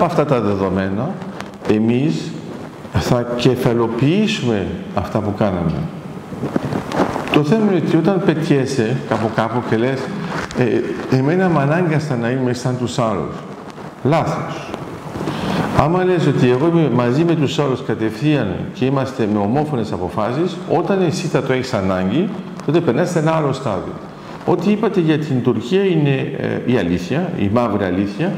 από αυτά τα δεδομένα, εμείς θα κεφαλοποιήσουμε αυτά που κάναμε. Το θέμα είναι ότι όταν πετιέσαι κάπου κάπου και λες ε, εμένα με ανάγκασαν να είμαι σαν τους άλλους. Λάθος. Άμα λες ότι εγώ είμαι μαζί με τους άλλους κατευθείαν και είμαστε με ομόφωνες αποφάσεις, όταν εσύ θα το έχεις ανάγκη, τότε περνάς σε ένα άλλο στάδιο. Ό,τι είπατε για την Τουρκία είναι ε, η αλήθεια, η μαύρη αλήθεια, ε,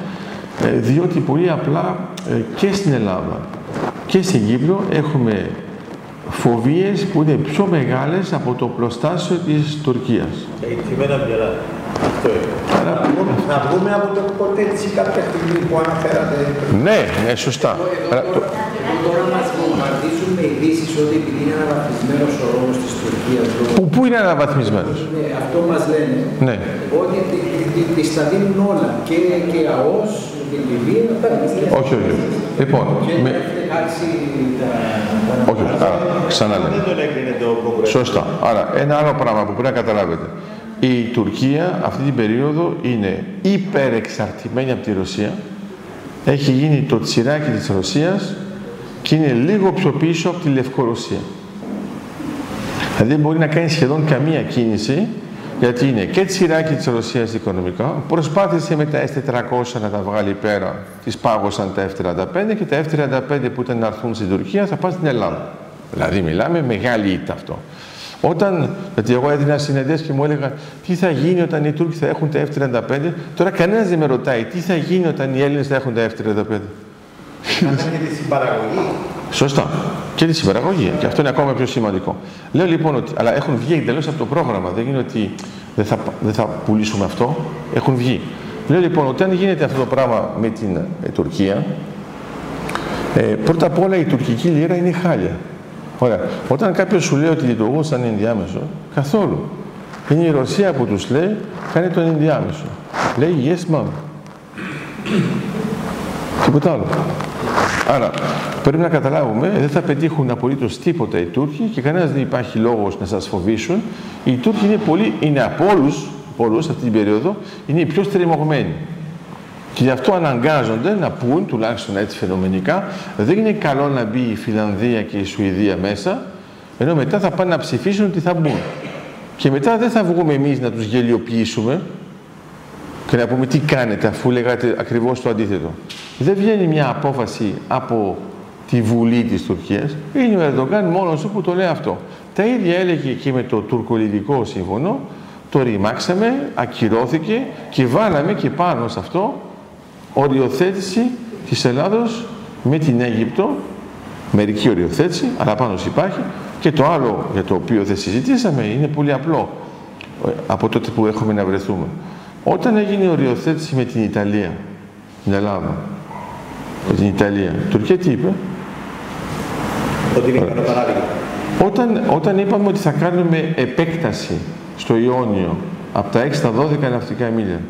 διότι πολύ απλά ε, και στην Ελλάδα και στην Κύπρο έχουμε φοβίες που είναι πιο μεγάλες από το πλωστάσιο της Τουρκίας. Και η τιμένα Αυτό είναι. Άρα, να βγούμε από το ποτέτσι κάποια στιγμή που αναφέρατε. Ναι, ναι, σωστά. Τώρα μας βομβαρδίζουν με ειδήσεις ότι επειδή είναι αναβαθμισμένος ο ρόλος της Τουρκίας. Που, πού είναι αναβαθμισμένος. Ναι, αυτό μας λένε. Ναι. Ότι τη τα δίνουν όλα. Και, και ΑΟΣ, και Λιβύη, αυτά Όχι, όχι. Λοιπόν, με... Όχι, άρα, ξαναλέω. Σωστά. Άρα, ένα άλλο πράγμα που πρέπει να καταλάβετε. Η Τουρκία αυτή την περίοδο είναι υπερεξαρτημένη από τη Ρωσία. Έχει γίνει το τσιράκι της Ρωσίας και είναι λίγο πιο πίσω από τη Λευκορωσία. Δηλαδή δεν μπορεί να κάνει σχεδόν καμία κίνηση γιατί είναι και τσιράκι της Ρωσίας οικονομικά, προσπάθησε με τα S400 να τα βγάλει πέρα, τις πάγωσαν τα F-35 και τα F-35 που ήταν να έρθουν στην Τουρκία θα πάνε στην Ελλάδα. Δηλαδή μιλάμε μεγάλη ήττα αυτό. Όταν, γιατί εγώ έδινα συνεντές και μου έλεγα τι θα γίνει όταν οι Τούρκοι θα έχουν τα F-35, τώρα κανένας δεν με ρωτάει τι θα γίνει όταν οι Έλληνες θα έχουν τα F-35. και τη συμπαραγωγή. Σωστά. Και τη συμπαραγωγή. Και αυτό είναι ακόμα πιο σημαντικό. Λέω λοιπόν ότι. Αλλά έχουν βγει εντελώ από το πρόγραμμα. Δεν είναι ότι δεν θα, δεν θα πουλήσουμε αυτό. Έχουν βγει. Λέω λοιπόν ότι αν γίνεται αυτό το πράγμα με την ε, Τουρκία, ε, πρώτα απ' όλα η τουρκική λίρα είναι χάλια. Ωραία. Όταν κάποιος σου λέει ότι λειτουργούν σαν ενδιάμεσο, καθόλου. Είναι η Ρωσία που τους λέει, κάνει τον ενδιάμεσο. Λέει yes, ma'am. Τίποτα άλλο. Άρα πρέπει να καταλάβουμε, δεν θα πετύχουν απολύτως τίποτα οι Τούρκοι και κανένας δεν υπάρχει λόγος να σας φοβήσουν. Οι Τούρκοι είναι, πολύ, είναι από όλους αυτή την περίοδο, είναι οι πιο στριμωγμένοι. Και γι' αυτό αναγκάζονται να πούν, τουλάχιστον έτσι φαινομενικά, δεν είναι καλό να μπει η Φιλανδία και η Σουηδία μέσα, ενώ μετά θα πάνε να ψηφίσουν ότι θα μπουν. Και μετά δεν θα βγούμε εμείς να τους γελιοποιήσουμε, και να πούμε τι κάνετε αφού λέγατε ακριβώς το αντίθετο. Δεν βγαίνει μια απόφαση από τη Βουλή της Τουρκίας. Είναι ο Ερντογκάν μόνος του που το λέει αυτό. Τα ίδια έλεγε και με το τουρκολιδικό σύμφωνο. Το ρημάξαμε, ακυρώθηκε και βάλαμε και πάνω σε αυτό οριοθέτηση της Ελλάδος με την Αίγυπτο, μερική οριοθέτηση, αλλά πάνω υπάρχει. Και το άλλο για το οποίο δεν συζητήσαμε είναι πολύ απλό ε, από τότε που έχουμε να βρεθούμε. Όταν έγινε η οριοθέτηση με την Ιταλία, την Ελλάδα, με την Ιταλία, η Τουρκία τι είπε; Ότι είναι ένα παράδειγμα. Όταν, όταν είπαμε ότι θα κάνουμε επέκταση στο Ιόνιο από τα 6 στα 12 ναυτικά μίλια,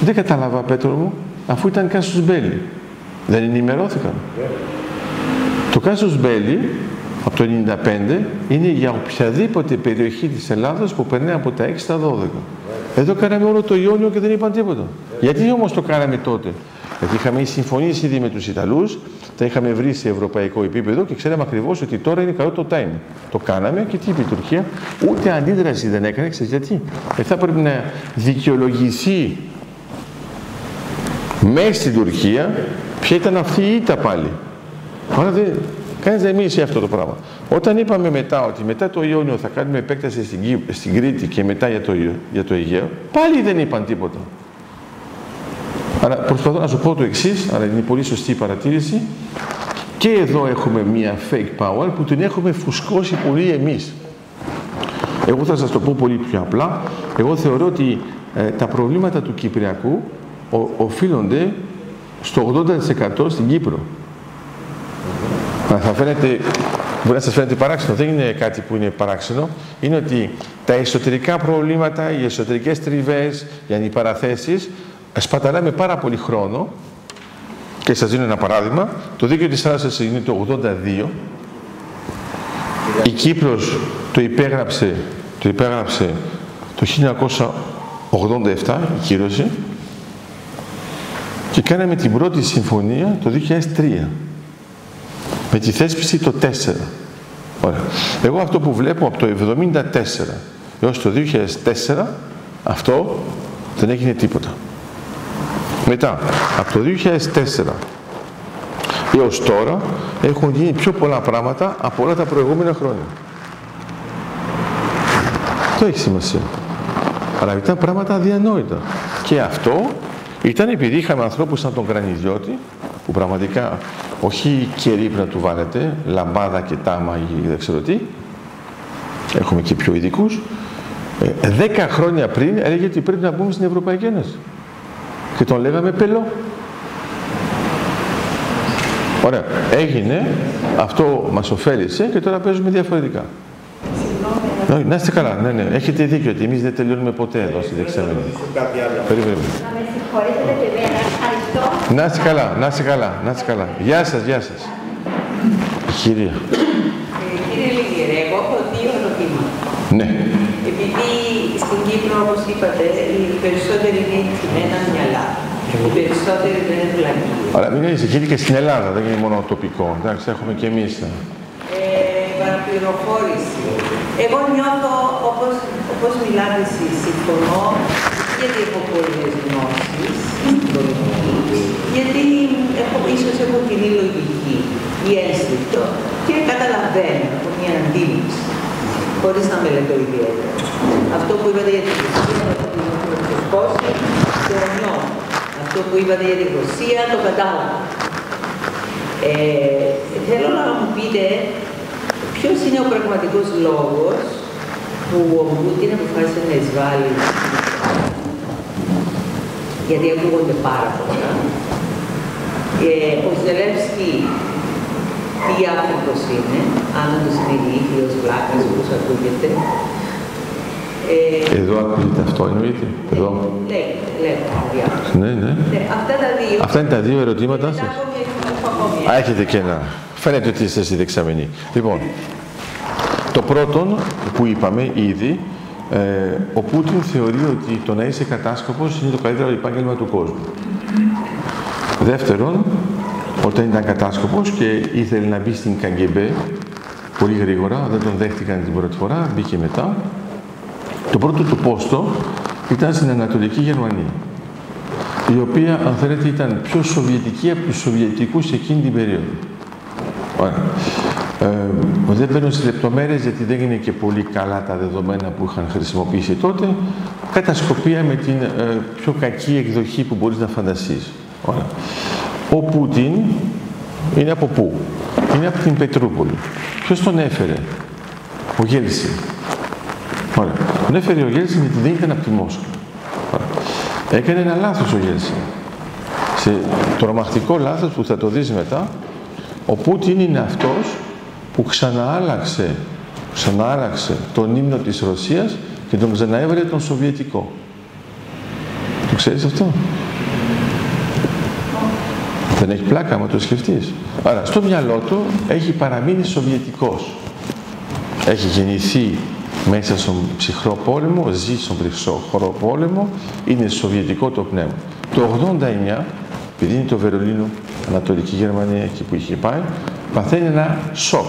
δεν κατάλαβα, Πέτρο μου, αφού ήταν κάσους μπέλι. Δεν ενημερώθηκαν. Yeah. Το κάσους μπέλι από το 95 είναι για οποιαδήποτε περιοχή της Ελλάδας που περνάει από τα 6 στα 12. Εδώ κάναμε όλο το Ιόνιο και δεν είπαν τίποτα. Γιατί όμως το κάναμε τότε; Γιατί είχαμε συμφωνήσει ήδη με τους Ιταλούς, τα είχαμε βρει σε ευρωπαϊκό επίπεδο και ξέραμε ακριβώς ότι τώρα είναι καλό το time. Το κάναμε και τι είπε η Τουρκία, ούτε αντίδραση δεν έκανε. Ξέρετε γιατί. Γιατί θα πρέπει να δικαιολογηθεί μέσα στην Τουρκία ποια ήταν αυτή η ήττα πάλι. Άρα δεν, Κανείς δεν μίλησε αυτό το πράγμα. Όταν είπαμε μετά ότι μετά το Ιόνιο θα κάνουμε επέκταση στην, στην Κρήτη και μετά για το, για το Αιγαίο, πάλι δεν είπαν τίποτα. Αλλά προσπαθώ να σου πω το εξής, αλλά είναι πολύ σωστή η παρατήρηση. Και εδώ έχουμε μία fake power που την έχουμε φουσκώσει πολύ εμείς. Εγώ θα σας το πω πολύ πιο απλά. Εγώ θεωρώ ότι ε, τα προβλήματα του Κυπριακού ο, οφείλονται στο 80% στην Κύπρο θα φαίνεται, μπορεί να σας φαίνεται παράξενο, δεν είναι κάτι που είναι παράξενο, είναι ότι τα εσωτερικά προβλήματα, οι εσωτερικές τριβές, οι αντιπαραθέσεις, σπαταλάμε πάρα πολύ χρόνο και σας δίνω ένα παράδειγμα. Το δίκαιο της θάλασσας είναι το 82. Η Κύπρος το υπέγραψε το, υπέγραψε το 1987, η κύρωση. Και κάναμε την πρώτη συμφωνία το 2003. Με τη θέσπιση το 4. Ωραία. Εγώ αυτό που βλέπω από το 1974 έως το 2004, αυτό δεν έγινε τίποτα. Μετά, από το 2004 έως τώρα, έχουν γίνει πιο πολλά πράγματα από όλα τα προηγούμενα χρόνια. Αυτό έχει σημασία. Αλλά ήταν πράγματα αδιανόητα. Και αυτό ήταν επειδή είχαμε ανθρώπους σαν τον Κρανιδιώτη, που πραγματικά όχι κερί να του βάλετε, λαμπάδα και τάμα ή δεν ξέρω τι, έχουμε και πιο ειδικούς. Ε, δέκα χρόνια πριν έλεγε ότι πρέπει να μπούμε στην Ευρωπαϊκή Ένωση. Και τον λέγαμε πελό. Ωραία. Έγινε, αυτό μας ωφέλησε και τώρα παίζουμε διαφορετικά. Συγγνώμη. Να είστε καλά, ναι, ναι. Έχετε δίκιο ότι εμείς δεν τελειώνουμε ποτέ εδώ στη δεξαμενή. Περιμένουμε. Να είστε καλά, να είστε καλά, να είστε καλά. Γεια σας, γεια σας. Κυρία. Κύριε Λίγερε, εγώ έχω δύο ερωτήματα. Ναι. Επειδή στην Κύπρο, όπως είπατε, οι περισσότεροι είναι τσιμένα μυαλά. Οι περισσότεροι δεν είναι πλανή. Αλλά μην ανησυχείτε και στην Ελλάδα, δεν είναι μόνο τοπικό. Εντάξει, έχουμε και εμείς. Ε, παραπληροφόρηση. Εγώ νιώθω όπως, όπως μιλάτε εσείς, συμφωνώ γιατί έχω πολλές γνώσεις γιατί έχω, ίσως έχω κοινή λογική ή ένστικτο και καταλαβαίνω από μια αντίληψη χωρίς να μελετώ ιδιαίτερα. Αυτό που είπατε για την Ρωσία, το το νιώθω. Αυτό που είπατε για την Ρωσία, το κατάλαβα. Ε, θέλω να μου πείτε ποιος είναι ο πραγματικός λόγος που ο Πούτιν αποφάσισε να εισβάλλει γιατί ακούγονται πάρα πολλά. Και ο Ζελεύσκι τι άνθρωπος είναι, αν το συνειδητοποιεί ως πλάκας όπως ακούγεται. Ε, Εδώ ακούγεται αυτό, εννοείται. Εδώ. Λέγεται, λέγεται. Ναι, ναι. ναι. Αυτά τα δύο. Αυτά είναι τα δύο ερωτήματά σας. Α, έχετε και ένα. Φαίνεται ότι είστε στη δεξαμενή. Λοιπόν, το πρώτο που είπαμε ήδη, ε, ο Πούτιν θεωρεί ότι το να είσαι κατάσκοπος είναι το καλύτερο επάγγελμα του κόσμου. Δεύτερον, όταν ήταν κατάσκοπος και ήθελε να μπει στην Καγκεμπέ, πολύ γρήγορα, δεν τον δέχτηκαν την πρώτη φορά, μπήκε μετά. Το πρώτο του πόστο ήταν στην Ανατολική Γερμανία, η οποία, αν θέλετε, ήταν πιο σοβιετική από τους Σοβιετικούς εκείνη την περίοδο. Ωραία. Ε, δεν μπαίνω σε λεπτομέρειες γιατί δεν είναι και πολύ καλά τα δεδομένα που είχαν χρησιμοποιήσει τότε. Κατασκοπία με την ε, πιο κακή εκδοχή που μπορείς να φανταστείς. Ο Πούτιν είναι από πού; Είναι από την Πετρούπολη. Ποιος τον έφερε; Ο Γέλση. Ωραία. Τον έφερε ο Γέλση γιατί δεν ήταν από τη Μόσχα. Έκανε ένα λάθος ο Γέλση. Σε τρομακτικό λάθος που θα το δεις μετά, ο Πούτιν είναι αυτός που ξαναάλλαξε, ξαναάλλαξε τον ύμνο της Ρωσίας και τον ξαναέβρε τον Σοβιετικό. Το ξέρεις αυτό; Δεν έχει πλάκα άμα το σκεφτείς. Άρα στο μυαλό του έχει παραμείνει Σοβιετικός. Έχει γεννηθεί μέσα στον ψυχρό πόλεμο, ζει στον ψυχρό πόλεμο, είναι Σοβιετικό το πνεύμα. Το 89, επειδή είναι το Βερολίνο, Ανατολική Γερμανία, εκεί που είχε πάει, παθαίνει ένα σοκ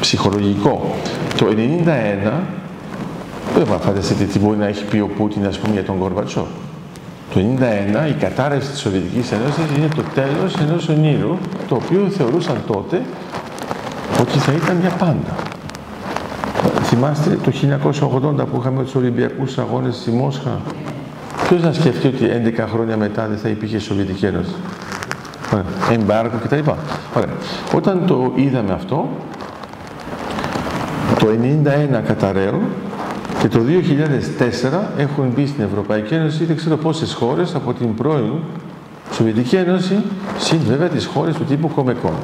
ψυχολογικό. Το 91, δεν θα φανταστείτε τι μπορεί να έχει πει ο Πούτιν, ας πούμε, για τον Κορβατσό. Το 91 η κατάρρευση της Σοβιετικής Ένωσης είναι το τέλος ενός ονείρου, το οποίο θεωρούσαν τότε ότι θα ήταν μια πάντα. Θυμάστε το 1980 που είχαμε τους Ολυμπιακούς Αγώνες στη Μόσχα; Ποιος να σκεφτεί ότι 11 χρόνια μετά δεν θα υπήρχε Σοβιετική Ένωση; Εμπάρκο κτλ. Ωραία. Όταν το είδαμε αυτό, το 1991 καταραίω και το 2004 έχουν μπει στην Ευρωπαϊκή Ένωση δεν ξέρω πόσες χώρες από την πρώην Σοβιετική Ένωση, συν βέβαια τις χώρες του τύπου Κομεκόν.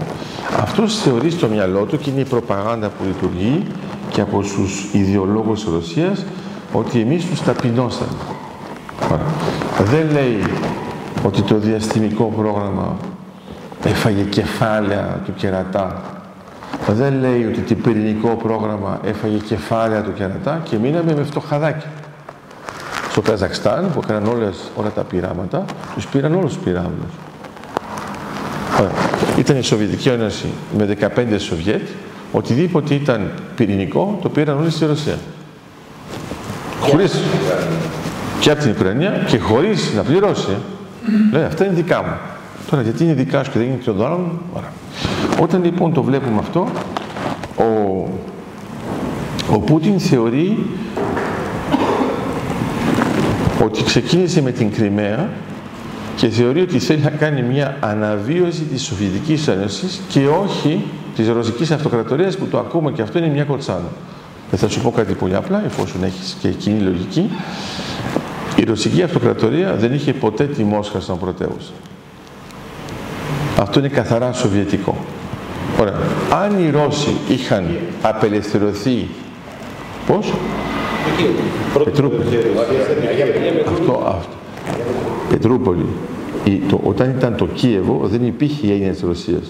Αυτός θεωρεί στο μυαλό του και είναι η προπαγάνδα που λειτουργεί και από τους ιδεολόγους της Ρωσίας ότι εμείς τους ταπεινώσαμε. Δεν λέει ότι το διαστημικό πρόγραμμα έφαγε κεφάλαια του κερατά. Δεν λέει ότι το πυρηνικό πρόγραμμα έφαγε κεφάλαια του κερατά και μείναμε με φτωχαδάκια. στο Καζακστάν που έκαναν όλες, όλα τα πειράματα, τους πήραν όλους τους πυράβλους. Ήταν η Σοβιετική Ένωση με 15 Σοβιέτ, οτιδήποτε ήταν πυρηνικό το πήραν όλοι στη Ρωσία. Χωρίς και από την Ουκρανία και χωρίς να πληρώσει. Λέει, αυτά είναι δικά μου. Τώρα γιατί είναι δικά σου και δεν είναι και των άλλων, Όταν λοιπόν το βλέπουμε αυτό, ο, ο Πούτιν θεωρεί ότι ξεκίνησε με την Κρυμαία και θεωρεί ότι θέλει να κάνει μια αναβίωση της Σοβιετικής Ένωσης και όχι της Ρωσικής Αυτοκρατορίας που το ακούμε και αυτό είναι μια κοτσάνα. Δεν θα σου πω κάτι πολύ απλά, εφόσον έχεις και κοινή λογική. Η Ρωσική Αυτοκρατορία δεν είχε ποτέ τη Μόσχα σαν πρωτεύουσα. Αυτό είναι καθαρά σοβιετικό. Ωραία. Αν οι Ρώσοι είχαν απελευθερωθεί, πώς; Πετρούπολη. Αυτό, αυτό. Πετρούπολη. το, όταν ήταν το Κίεβο δεν υπήρχε η έννοια της Ρωσίας.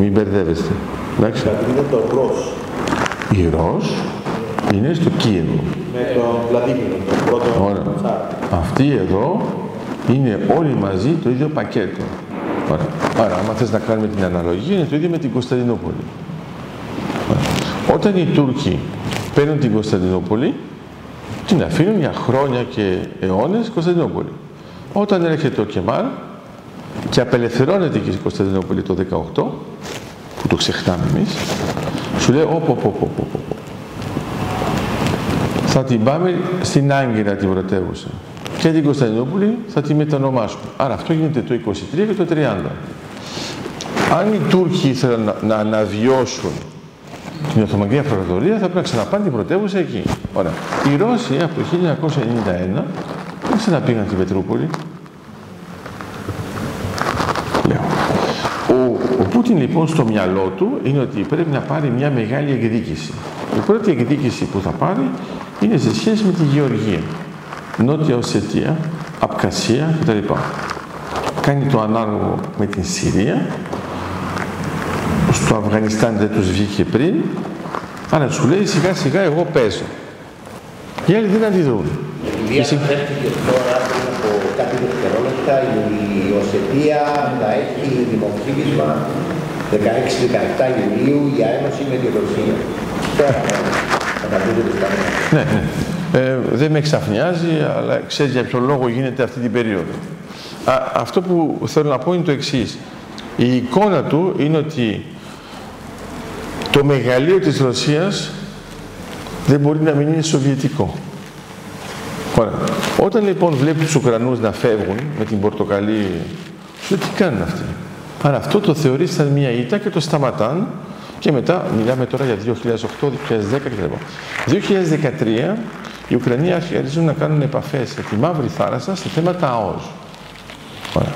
Μην μπερδεύεστε. Εντάξει. Είναι το Ρώσ. Η Ρώσ είναι στο Κίεβο. Με τον Βλαδίμιο, τον πρώτο Ωραία. Αυτοί εδώ είναι όλοι μαζί το ίδιο πακέτο. Ωραία. Άρα, άμα θες να κάνουμε την αναλογία, είναι το ίδιο με την Κωνσταντινούπολη. Όταν οι Τούρκοι παίρνουν την Κωνσταντινούπολη, την αφήνουν για χρόνια και αιώνες Κωνσταντινούπολη. Όταν έρχεται ο Κεμάλ και απελευθερώνεται και η Κωνσταντινούπολη το 18, που το ξεχνάμε εμείς, σου λέει, όπ, όπ, όπ, όπ, όπ. Θα την πάμε στην Άγκυρα την πρωτεύουσα. Και την Κωνσταντινούπολη θα τη μετανομάσουμε. Άρα αυτό γίνεται το 23 και το 30. Αν οι Τούρκοι ήθελαν να, να αναβιώσουν την Οθωμανική Αυτοκρατορία θα πρέπει να ξαναπάνε την πρωτεύουσα εκεί. Ωραία. Οι Ρώσοι από το 1991 δεν ξαναπήγαν την Πετρούπολη. Λέω. Ο, ο Πούτιν λοιπόν στο μυαλό του είναι ότι πρέπει να πάρει μια μεγάλη εκδίκηση. Η πρώτη εκδίκηση που θα πάρει είναι σε σχέση με τη Γεωργία. Νότια Οσετία, Απκασία κτλ. Κάνει το ανάλογο με την Συρία στο Αφγανιστάν δεν τους βγήκε πριν, αλλά σου λέει σιγά σιγά εγώ παίζω. Οι άλλοι δεν αντιδρούν. Επειδή αναφέρθηκε τώρα πριν από κάποια δευτερόλεπτα η Οσετία θα έχει δημοψήφισμα 16-17 Ιουλίου για ένωση με τη Ρωσία. Τώρα θα τα πείτε Ναι, ναι. Ε, δεν με εξαφνιάζει, αλλά ξέρεις για ποιο λόγο γίνεται αυτή την περίοδο. Α, αυτό που θέλω να πω είναι το εξής. Η εικόνα του είναι ότι το μεγαλείο της Ρωσίας δεν μπορεί να μην είναι σοβιετικό. Ωραία. Όταν λοιπόν βλέπεις τους Ουκρανούς να φεύγουν με την πορτοκαλί, σου τι κάνουν αυτοί; Άρα αυτό το θεωρείς σαν μια ήττα και το σταματάν και μετά μιλάμε τώρα για 2008, 2010 κλπ. 2013 οι Ουκρανοί αρχίζουν να κάνουν επαφές σε τη Μαύρη Θάλασσα σε θέματα ΑΟΣ. Ωραία.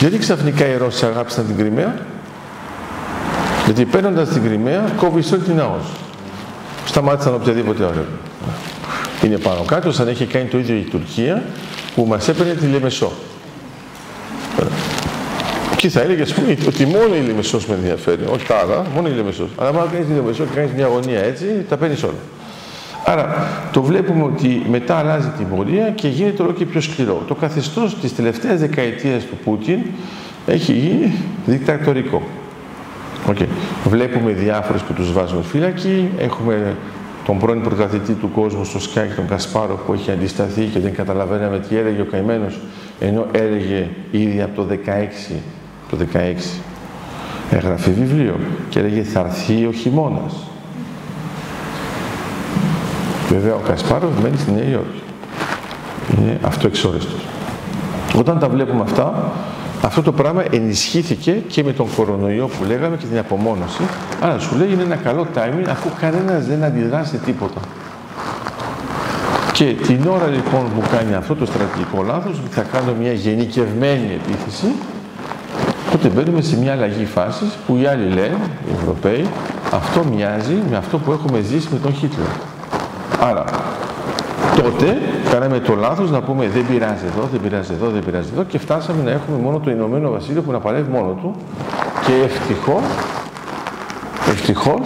Γιατί ξαφνικά οι Ρώσοι αγάπησαν την Κρυμαία, γιατί παίρνοντας την Κρυμαία, κόβει όλη την ΑΟΣ. Σταμάτησαν οποιαδήποτε ώρα. Είναι πάνω κάτω, σαν έχει κάνει το ίδιο η Τουρκία, που μας έπαιρνε τη Λεμεσό. Και θα έλεγε ας πούμε, ότι μόνο η Λεμεσός με ενδιαφέρει, όχι τα άλλα, μόνο η Λεμεσός. Αλλά αν κάνεις τη Λεμεσός και κάνεις μια αγωνία έτσι, τα παίρνεις όλα. Άρα το βλέπουμε ότι μετά αλλάζει την πορεία και γίνεται όλο και πιο σκληρό. Το καθεστώς της τελευταίας δεκαετίας του Πούτιν έχει γίνει δικτατορικό. Okay. Βλέπουμε διάφορες που τους βάζουν φύλακοι. Έχουμε τον πρώην πρωταθλητή του κόσμου στο Σκάκι, τον Κασπάρο, που έχει αντισταθεί και δεν καταλαβαίναμε τι έλεγε ο καημένος, ενώ έλεγε ήδη από το 16, το 16 έγραφε βιβλίο και έλεγε θα έρθει ο χειμώνας. Βέβαια ο Κασπάροφ μένει στη Νέα Υόρκη. Είναι αυτό εξόριστος. Όταν τα βλέπουμε αυτά, αυτό το πράγμα ενισχύθηκε και με τον κορονοϊό που λέγαμε και την απομόνωση. Άρα σου λέει είναι ένα καλό timing αφού κανένας δεν αντιδρά σε τίποτα. Και την ώρα λοιπόν που κάνει αυτό το στρατηγικό λάθος, ότι θα κάνω μια γενικευμένη επίθεση, τότε μπαίνουμε σε μια αλλαγή φάσης που οι άλλοι λένε, οι Ευρωπαίοι, αυτό μοιάζει με αυτό που έχουμε ζήσει με τον Χίτλερ. Άρα, τότε κάναμε το λάθος να πούμε δεν πειράζει εδώ, δεν πειράζει εδώ, δεν πειράζει εδώ και φτάσαμε να έχουμε μόνο το Ηνωμένο Βασίλειο που να παλεύει μόνο του και ευτυχώς, ευτυχώς,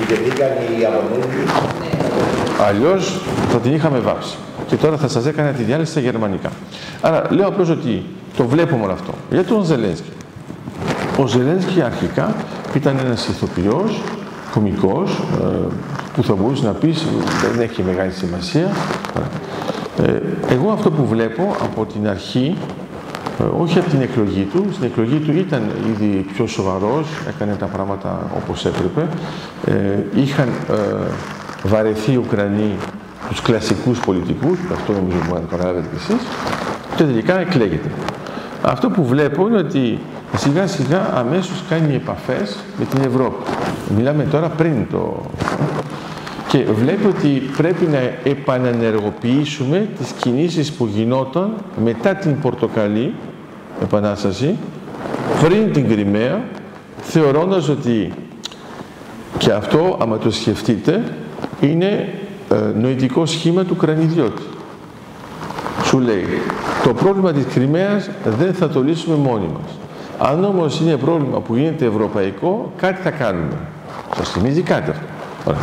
οι Ιαπωνέζοι. αλλιώς θα την είχαμε βάψει. και τώρα θα σας έκανα τη διάλυση στα γερμανικά. Άρα λέω απλώς ότι το βλέπουμε όλο αυτό. Για τον Ζελένσκι. Ο Ζελένσκι αρχικά ήταν ένας ηθοποιός, κομικός, ε, που θα μπορούσε να πεις δεν έχει μεγάλη σημασία. Ε, εγώ αυτό που βλέπω από την αρχή, ε, όχι από την εκλογή του, στην εκλογή του ήταν ήδη πιο σοβαρός, έκανε τα πράγματα όπως έπρεπε. είχαν βαρεθεί οι Ουκρανοί τους κλασικούς πολιτικούς, αυτό νομίζω που να καταλάβετε κι εσείς, και τελικά εκλέγεται. Αυτό που βλέπω είναι ότι σιγά σιγά αμέσως κάνει επαφές με την Ευρώπη. Μιλάμε τώρα πριν το... Και βλέπει ότι πρέπει να επανενεργοποιήσουμε τις κινήσεις που γινόταν μετά την Πορτοκαλί Επανάσταση, πριν την Κρυμαία, θεωρώντας ότι και αυτό, άμα το σκεφτείτε, είναι ε, νοητικό σχήμα του κρανιδιώτη. Σου λέει, το πρόβλημα της Κρυμαίας δεν θα το λύσουμε μόνοι μας. Αν όμως είναι πρόβλημα που γίνεται ευρωπαϊκό, κάτι θα κάνουμε. Σας θυμίζει κάτι αυτό. Ωραία.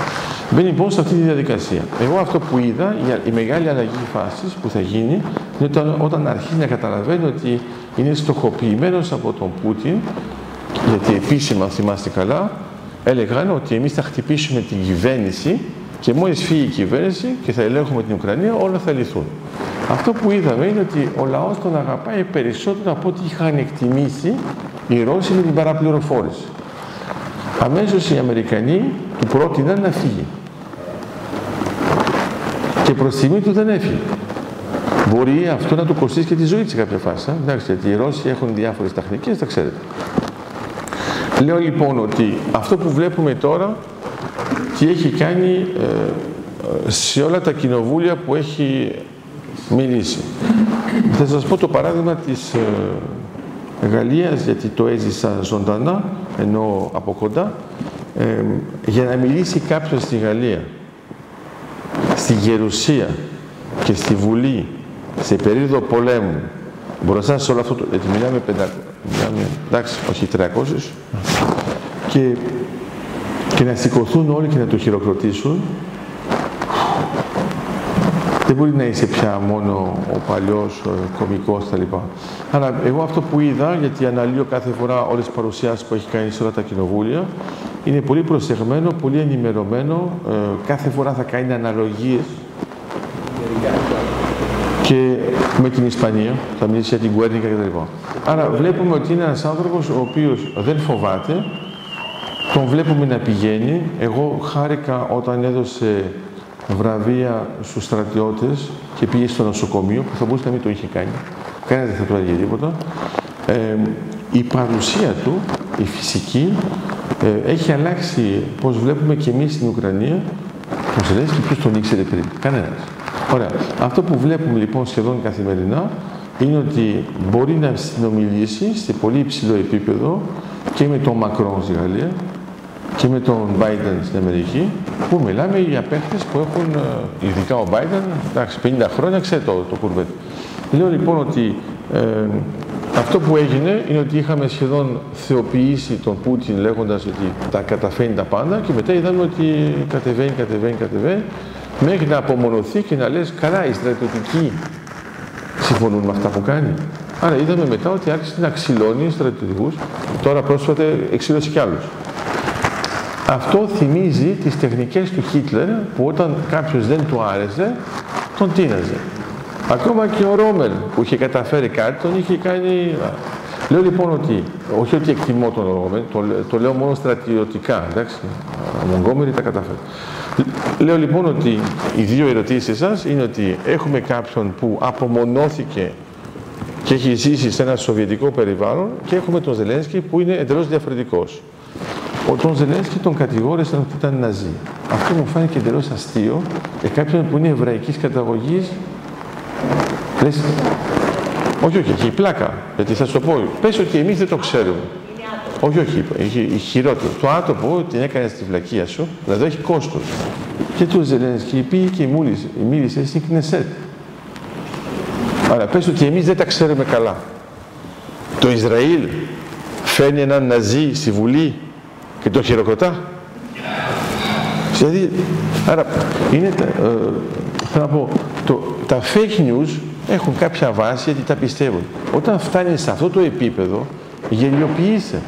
Μπαίνει λοιπόν σε αυτή τη διαδικασία. Εγώ αυτό που είδα, η μεγάλη αλλαγή φάσης που θα γίνει, είναι όταν, όταν αρχίζει να καταλαβαίνει ότι είναι στοχοποιημένος από τον Πούτιν, γιατί επίσημα, αν θυμάστε καλά, έλεγαν ότι εμείς θα χτυπήσουμε την κυβέρνηση και μόλις φύγει η κυβέρνηση και θα ελέγχουμε την Ουκρανία, όλα θα λυθούν. Αυτό που είδαμε είναι ότι ο λαός τον αγαπάει περισσότερο από ό,τι είχαν εκτιμήσει οι Ρώσοι με την παραπληροφόρηση. Αμέσως οι Αμερικανοί του πρότειναν να φύγει. Και προς τιμή του δεν έφυγε. Μπορεί αυτό να του κοστίσει και τη ζωή της σε κάποια φάση. Εντάξει, γιατί οι Ρώσοι έχουν διάφορες τεχνικές, τα ξέρετε. Λέω λοιπόν ότι αυτό που βλέπουμε τώρα τι έχει κάνει ε, σε όλα τα κοινοβούλια που έχει μιλήσει. Θα σας πω το παράδειγμα της ε, Γαλλίας, γιατί το έζησα ζωντανά, ενώ από κοντά. Ε, για να μιλήσει κάποιος στη Γαλλία, στη Γερουσία και στη Βουλή, σε περίοδο πολέμου, μπροστά σε όλο αυτό το... γιατί μιλάμε 500, μιλάμε, εντάξει, όχι 300, και και να σηκωθούν όλοι και να το χειροκροτήσουν, δεν μπορεί να είσαι πια μόνο ο παλιός ο κομικός κτλ. Αλλά εγώ αυτό που είδα, γιατί αναλύω κάθε φορά όλες τις παρουσιάσεις που έχει κάνει σε όλα τα κοινοβούλια, είναι πολύ προσεγμένο, πολύ ενημερωμένο, ε, κάθε φορά θα κάνει αναλογίες και με την Ισπανία, θα μιλήσει για την Κουέρνικα κτλ. Άρα βλέπουμε ότι είναι ένας άνθρωπος ο οποίος δεν φοβάται, τον βλέπουμε να πηγαίνει. Εγώ χάρηκα όταν έδωσε βραβεία στους στρατιώτες και πήγε στο νοσοκομείο, που θα μπορούσε να μην το είχε κάνει. Κανένας δεν θα του έλεγε τίποτα. Ε, η παρουσία του, η φυσική, ε, έχει αλλάξει πώς βλέπουμε και εμείς στην Ουκρανία. Ο Ζελένσκι ποιος τον ήξερε πριν; Κανένας. Ωραία. Αυτό που βλέπουμε λοιπόν σχεδόν καθημερινά είναι ότι μπορεί να συνομιλήσει σε πολύ υψηλό επίπεδο και με τον Μακρόν στη Γαλλία και με τον Biden στην Αμερική, που μιλάμε για παίχτες που έχουν, ε, ειδικά ο Biden, εντάξει, 50 χρόνια, ξέρει το, το κουρβέτ. Λέω λοιπόν ότι ε, αυτό που έγινε είναι ότι είχαμε σχεδόν θεοποιήσει τον Πούτιν λέγοντας ότι τα καταφέρνει τα πάντα και μετά είδαμε ότι κατεβαίνει, κατεβαίνει, κατεβαίνει μέχρι να απομονωθεί και να λες καλά οι στρατιωτικοί συμφωνούν με αυτά που κάνει. Άρα είδαμε μετά ότι άρχισε να ξυλώνει στρατιωτικούς, τώρα πρόσφατα εξήλωσε κι άλλους. Αυτό θυμίζει τις τεχνικές του Χίτλερ που όταν κάποιος δεν του άρεσε, τον τίναζε. Ακόμα και ο Ρόμελ που είχε καταφέρει κάτι, τον είχε κάνει... Λέω λοιπόν ότι, όχι ότι εκτιμώ τον Ρόμελ, το, το λέω μόνο στρατιωτικά, εντάξει, ο Μογκόμερη τα καταφέρει. Λέω λοιπόν ότι οι δύο ερωτήσεις σας είναι ότι έχουμε κάποιον που απομονώθηκε και έχει ζήσει σε ένα σοβιετικό περιβάλλον και έχουμε τον Ζελένσκι που είναι εντελώς διαφορετικός. Ο τον Ζελένσκι τον κατηγόρησαν ότι ήταν Ναζί. Αυτό μου φάνηκε εντελώς αστείο για κάποιον που είναι εβραϊκής καταγωγής. Λες, όχι, όχι, έχει πλάκα. Γιατί θα σου το πω, πες ότι εμείς δεν το ξέρουμε. Όχι, όχι, έχει χειρότερο. Το άτομο την έκανε στη βλακεία σου, δηλαδή έχει κόστος. Και του Ζελένσκι πήγε και μίλησε στην Κνεσέτ. Άρα πες ότι εμείς δεν τα ξέρουμε καλά. Το Ισραήλ φέρνει έναν Ναζί στη Βουλή και το χειροκροτά. Δηλαδή, άρα είναι, ε, θέλω να πω, το, τα fake news έχουν κάποια βάση γιατί τα πιστεύουν. Όταν φτάνει σε αυτό το επίπεδο, γελιοποιείσαι.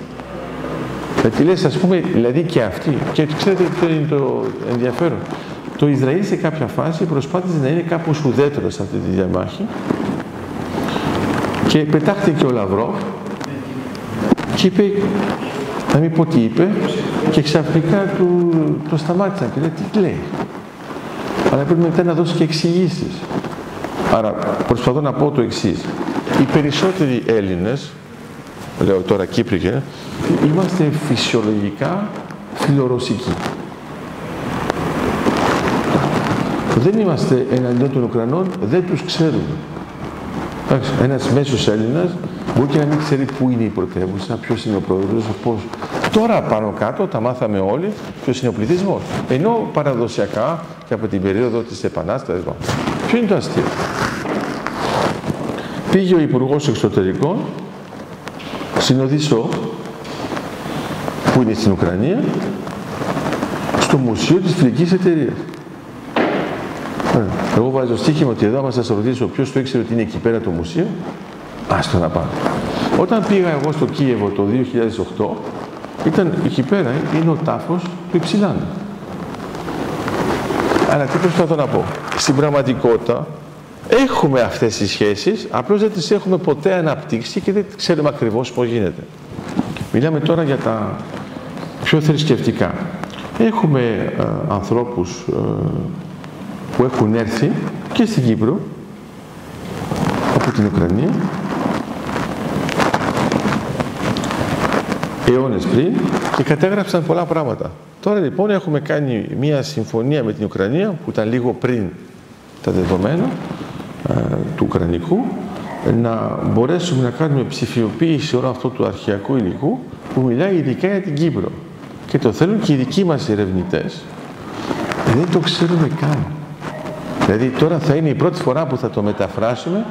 Γιατί λες, ας πούμε, δηλαδή και αυτοί, και ξέρετε ποιο είναι το ενδιαφέρον. Το Ισραήλ σε κάποια φάση προσπάθησε να είναι κάπως ουδέτερος σε αυτή τη διαμάχη και πετάχτηκε ο Λαυρόφ και είπε, να μην πω τι είπε, και ξαφνικά του, το σταμάτησαν και λέει, τι λέει. Αλλά πρέπει μετά να δώσει και εξηγήσεις. Άρα προσπαθώ να πω το εξής. Οι περισσότεροι Έλληνες, λέω τώρα Κύπροι είμαστε φυσιολογικά φιλορωσικοί. Δεν είμαστε εναντίον των Ουκρανών, δεν τους ξέρουμε. Εντάξει, ένας μέσος Έλληνας μπορεί και να μην ξέρει πού είναι η πρωτεύουσα, ποιος είναι ο πρόεδρος, πώς. Τώρα πάνω κάτω τα μάθαμε όλοι ποιος είναι ο πληθυσμός. Ενώ παραδοσιακά και από την περίοδο της Επανάστασης, ποιο είναι το αστείο. Πήγε ο Υπουργός Εξωτερικών συνοδισό που είναι στην Ουκρανία στο Μουσείο της Φιλικής Εταιρείας. Εγώ βάζω στοίχημα ότι εδώ, άμα σας ρωτήσω ποιος το ήξερε ότι είναι εκεί πέρα το μουσείο, άστο να πάω. Όταν πήγα εγώ στο Κίεβο το 2008, ήταν εκεί πέρα, είναι ο τάφος του Υψηλάνου. Αλλά τι προσπαθώ να πω. Στην πραγματικότητα έχουμε αυτές τις σχέσεις, απλώς δεν τις έχουμε ποτέ αναπτύξει και δεν ξέρουμε ακριβώς πώς γίνεται. Μιλάμε τώρα για τα πιο θρησκευτικά. Έχουμε ε, ανθρώπους ε, που έχουν έρθει και στην Κύπρο από την Ουκρανία αιώνες πριν και κατέγραψαν πολλά πράγματα. Τώρα λοιπόν έχουμε κάνει μια συμφωνία με την Ουκρανία που ήταν λίγο πριν τα δεδομένα ε, του Ουκρανικού να μπορέσουμε να κάνουμε ψηφιοποίηση όλου αυτού του αρχαιακού υλικού που μιλάει ειδικά για την Κύπρο. Και το θέλουν και οι δικοί μας ερευνητές. Δεν το ξέρουμε καν. Δηλαδή τώρα θα είναι η πρώτη φορά που θα το μεταφράσουμε.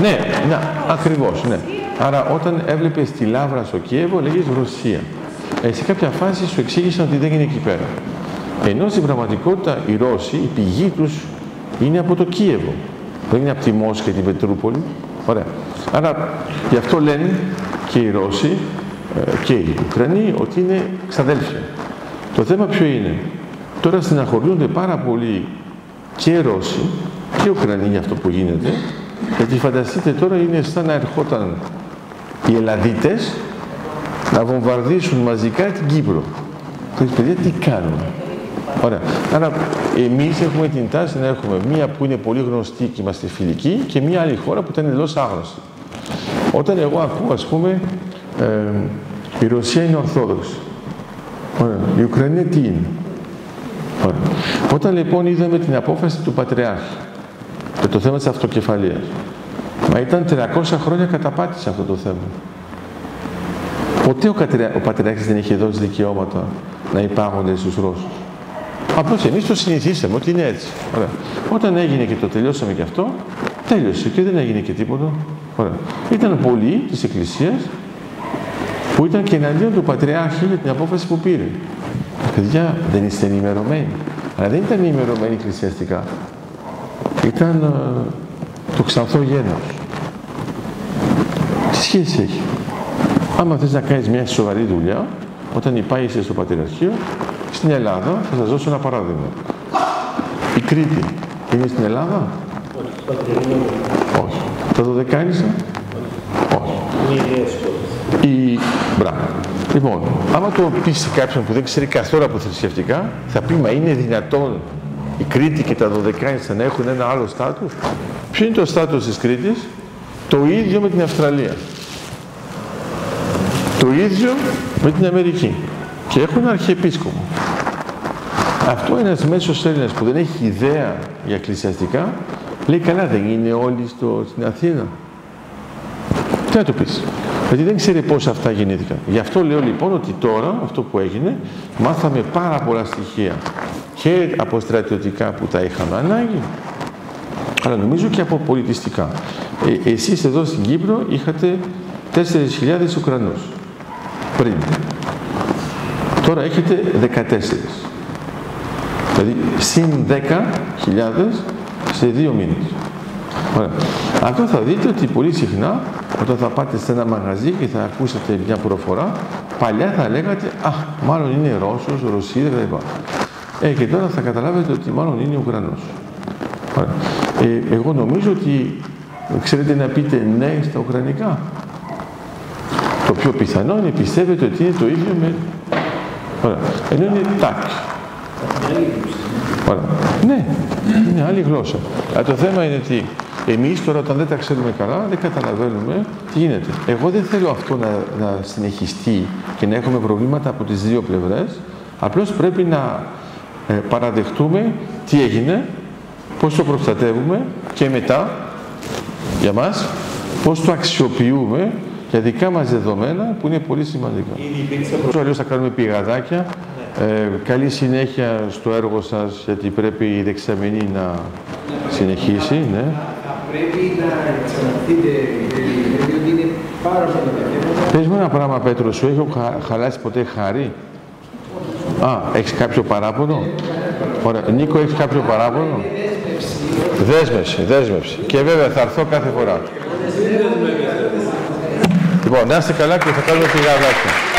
Ναι, ναι, ακριβώς, ναι. Άρα όταν έβλεπες τη Λάβρα στο Κίεβο λέγεις Ρωσία. Ε, σε κάποια φάση σου εξήγησαν ότι δεν είναι εκεί πέρα. Ενώ στην πραγματικότητα οι Ρώσοι, η πηγή τους είναι από το Κίεβο. Δεν είναι από τη Μόσχα και την Πετρούπολη. Ωραία. Άρα γι' αυτό λένε και οι Ρώσοι ε, και οι Ουκρανοί ότι είναι ξαδέλφια. Το θέμα ποιο είναι; Τώρα στεναχωριούνται πάρα πολύ και οι Ρώσοι και οι Ουκρανοί για αυτό που γίνεται. Γιατί φανταστείτε τώρα είναι σαν να ερχόταν οι Ελλαδίτες να βομβαρδίσουν μαζικά την Κύπρο. Και παιδιά τι κάνουν. Ωραία. Άρα εμείς έχουμε την τάση να έχουμε μία που είναι πολύ γνωστή και είμαστε φιλικοί και μία άλλη χώρα που ήταν εντελώς άγνωστη. Όταν εγώ ακούω ας πούμε ε, η Ρωσία είναι Ορθόδοξη. Ωραία. Η Ουκρανία τι είναι; Ωραία. Όταν λοιπόν είδαμε την απόφαση του Πατριάρχη και το θέμα της αυτοκεφαλίας, μα ήταν 300 χρόνια καταπάτησε αυτό το θέμα. Ποτέ ο, ο Πατριάρχης δεν είχε δώσει δικαιώματα να υπάγονται στους Ρώσους. Απλώς εμείς το συνηθίσαμε ότι είναι έτσι. Ωραία. Όταν έγινε και το τελειώσαμε και αυτό, τέλειωσε και δεν έγινε και τίποτα. Ωραία. Ήταν πολλοί της Εκκλησίας που ήταν και εναντίον του Πατριάρχη για την απόφαση που πήρε. Παιδιά, δεν είστε ενημερωμένοι. Αλλά δεν ήταν ενημερωμένοι εκκλησιαστικά. Ήταν α, το ξανθό γένος. Τι σχέση έχει; Άμα θες να κάνεις μια σοβαρή δουλειά, όταν υπάγεσαι στο Πατριαρχείο, στην Ελλάδα, θα σας δώσω ένα παράδειγμα. Η Κρήτη είναι στην Ελλάδα; Όχι. Τα Δωδεκάνησα; Όχι. Η... Μπράβο. Λοιπόν, άμα το πει σε κάποιον που δεν ξέρει καθόλου από θρησκευτικά, θα πει Μα είναι δυνατόν η Κρήτη και τα Δωδεκάνησα να έχουν ένα άλλο στάτους. Ποιο είναι το στάτους της Κρήτης, το ίδιο με την Αυστραλία. Το ίδιο με την Αμερική. Και έχουν αρχιεπίσκοπο. Αυτό ένας μέσος Έλληνας που δεν έχει ιδέα για εκκλησιαστικά, λέει καλά δεν είναι όλοι στο, στην Αθήνα. Τι να το πεις. Γιατί δεν ξέρει πώς αυτά γεννήθηκαν. Γι' αυτό λέω λοιπόν ότι τώρα αυτό που έγινε, μάθαμε πάρα πολλά στοιχεία και από στρατιωτικά που τα είχαμε ανάγκη, αλλά νομίζω και από πολιτιστικά. Ε, εσείς εδώ στην Κύπρο είχατε 4.000 Ουκρανούς πριν. Τώρα έχετε 14. Δηλαδή συν 10.000 σε δύο μήνες. Ωραία. Αυτό θα δείτε ότι πολύ συχνά όταν θα πάτε σε ένα μαγαζί και θα ακούσετε μια προφορά, παλιά θα λέγατε «Α, μάλλον είναι Ρώσος, Ρωσίδα κλπ». Ε, και τώρα θα καταλάβετε ότι μάλλον είναι Ουκρανός. Ωραία. Ε, εγώ νομίζω ότι ξέρετε να πείτε ναι στα Ουκρανικά. Το πιο πιθανό είναι πιστεύετε ότι είναι το ίδιο με... Ωραία. Ενώ είναι τάκ. Ωραία. Ναι, είναι άλλη γλώσσα. Αλλά το θέμα είναι ότι εμείς τώρα όταν δεν τα ξέρουμε καλά δεν καταλαβαίνουμε τι γίνεται. Εγώ δεν θέλω αυτό να, να συνεχιστεί και να έχουμε προβλήματα από τις δύο πλευρές. Απλώς πρέπει να ε, παραδεχτούμε τι έγινε, πώς το προστατεύουμε και μετά, για μας, πώς το αξιοποιούμε για δικά μας δεδομένα που είναι πολύ σημαντικά. Ήδη Αλλιώς θα κάνουμε πηγαδάκια. Ε, καλή συνέχεια στο έργο σας γιατί πρέπει η δεξαμενή να συνεχίσει. Ναι. Πρέπει να ξαναρθείτε, διότι είναι πάρα πολλά τα Πες μου ένα πράγμα Πέτρο, σου έχω χαλάσει ποτέ χάρη; Α, έχεις κάποιο παράπονο; Ωραία. Νίκο, έχεις κάποιο παράπονο; Δέσμευση, δέσμευση. Και βέβαια θα έρθω κάθε φορά. Λοιπόν, να είστε καλά και θα κάνουμε πηγαδάκια.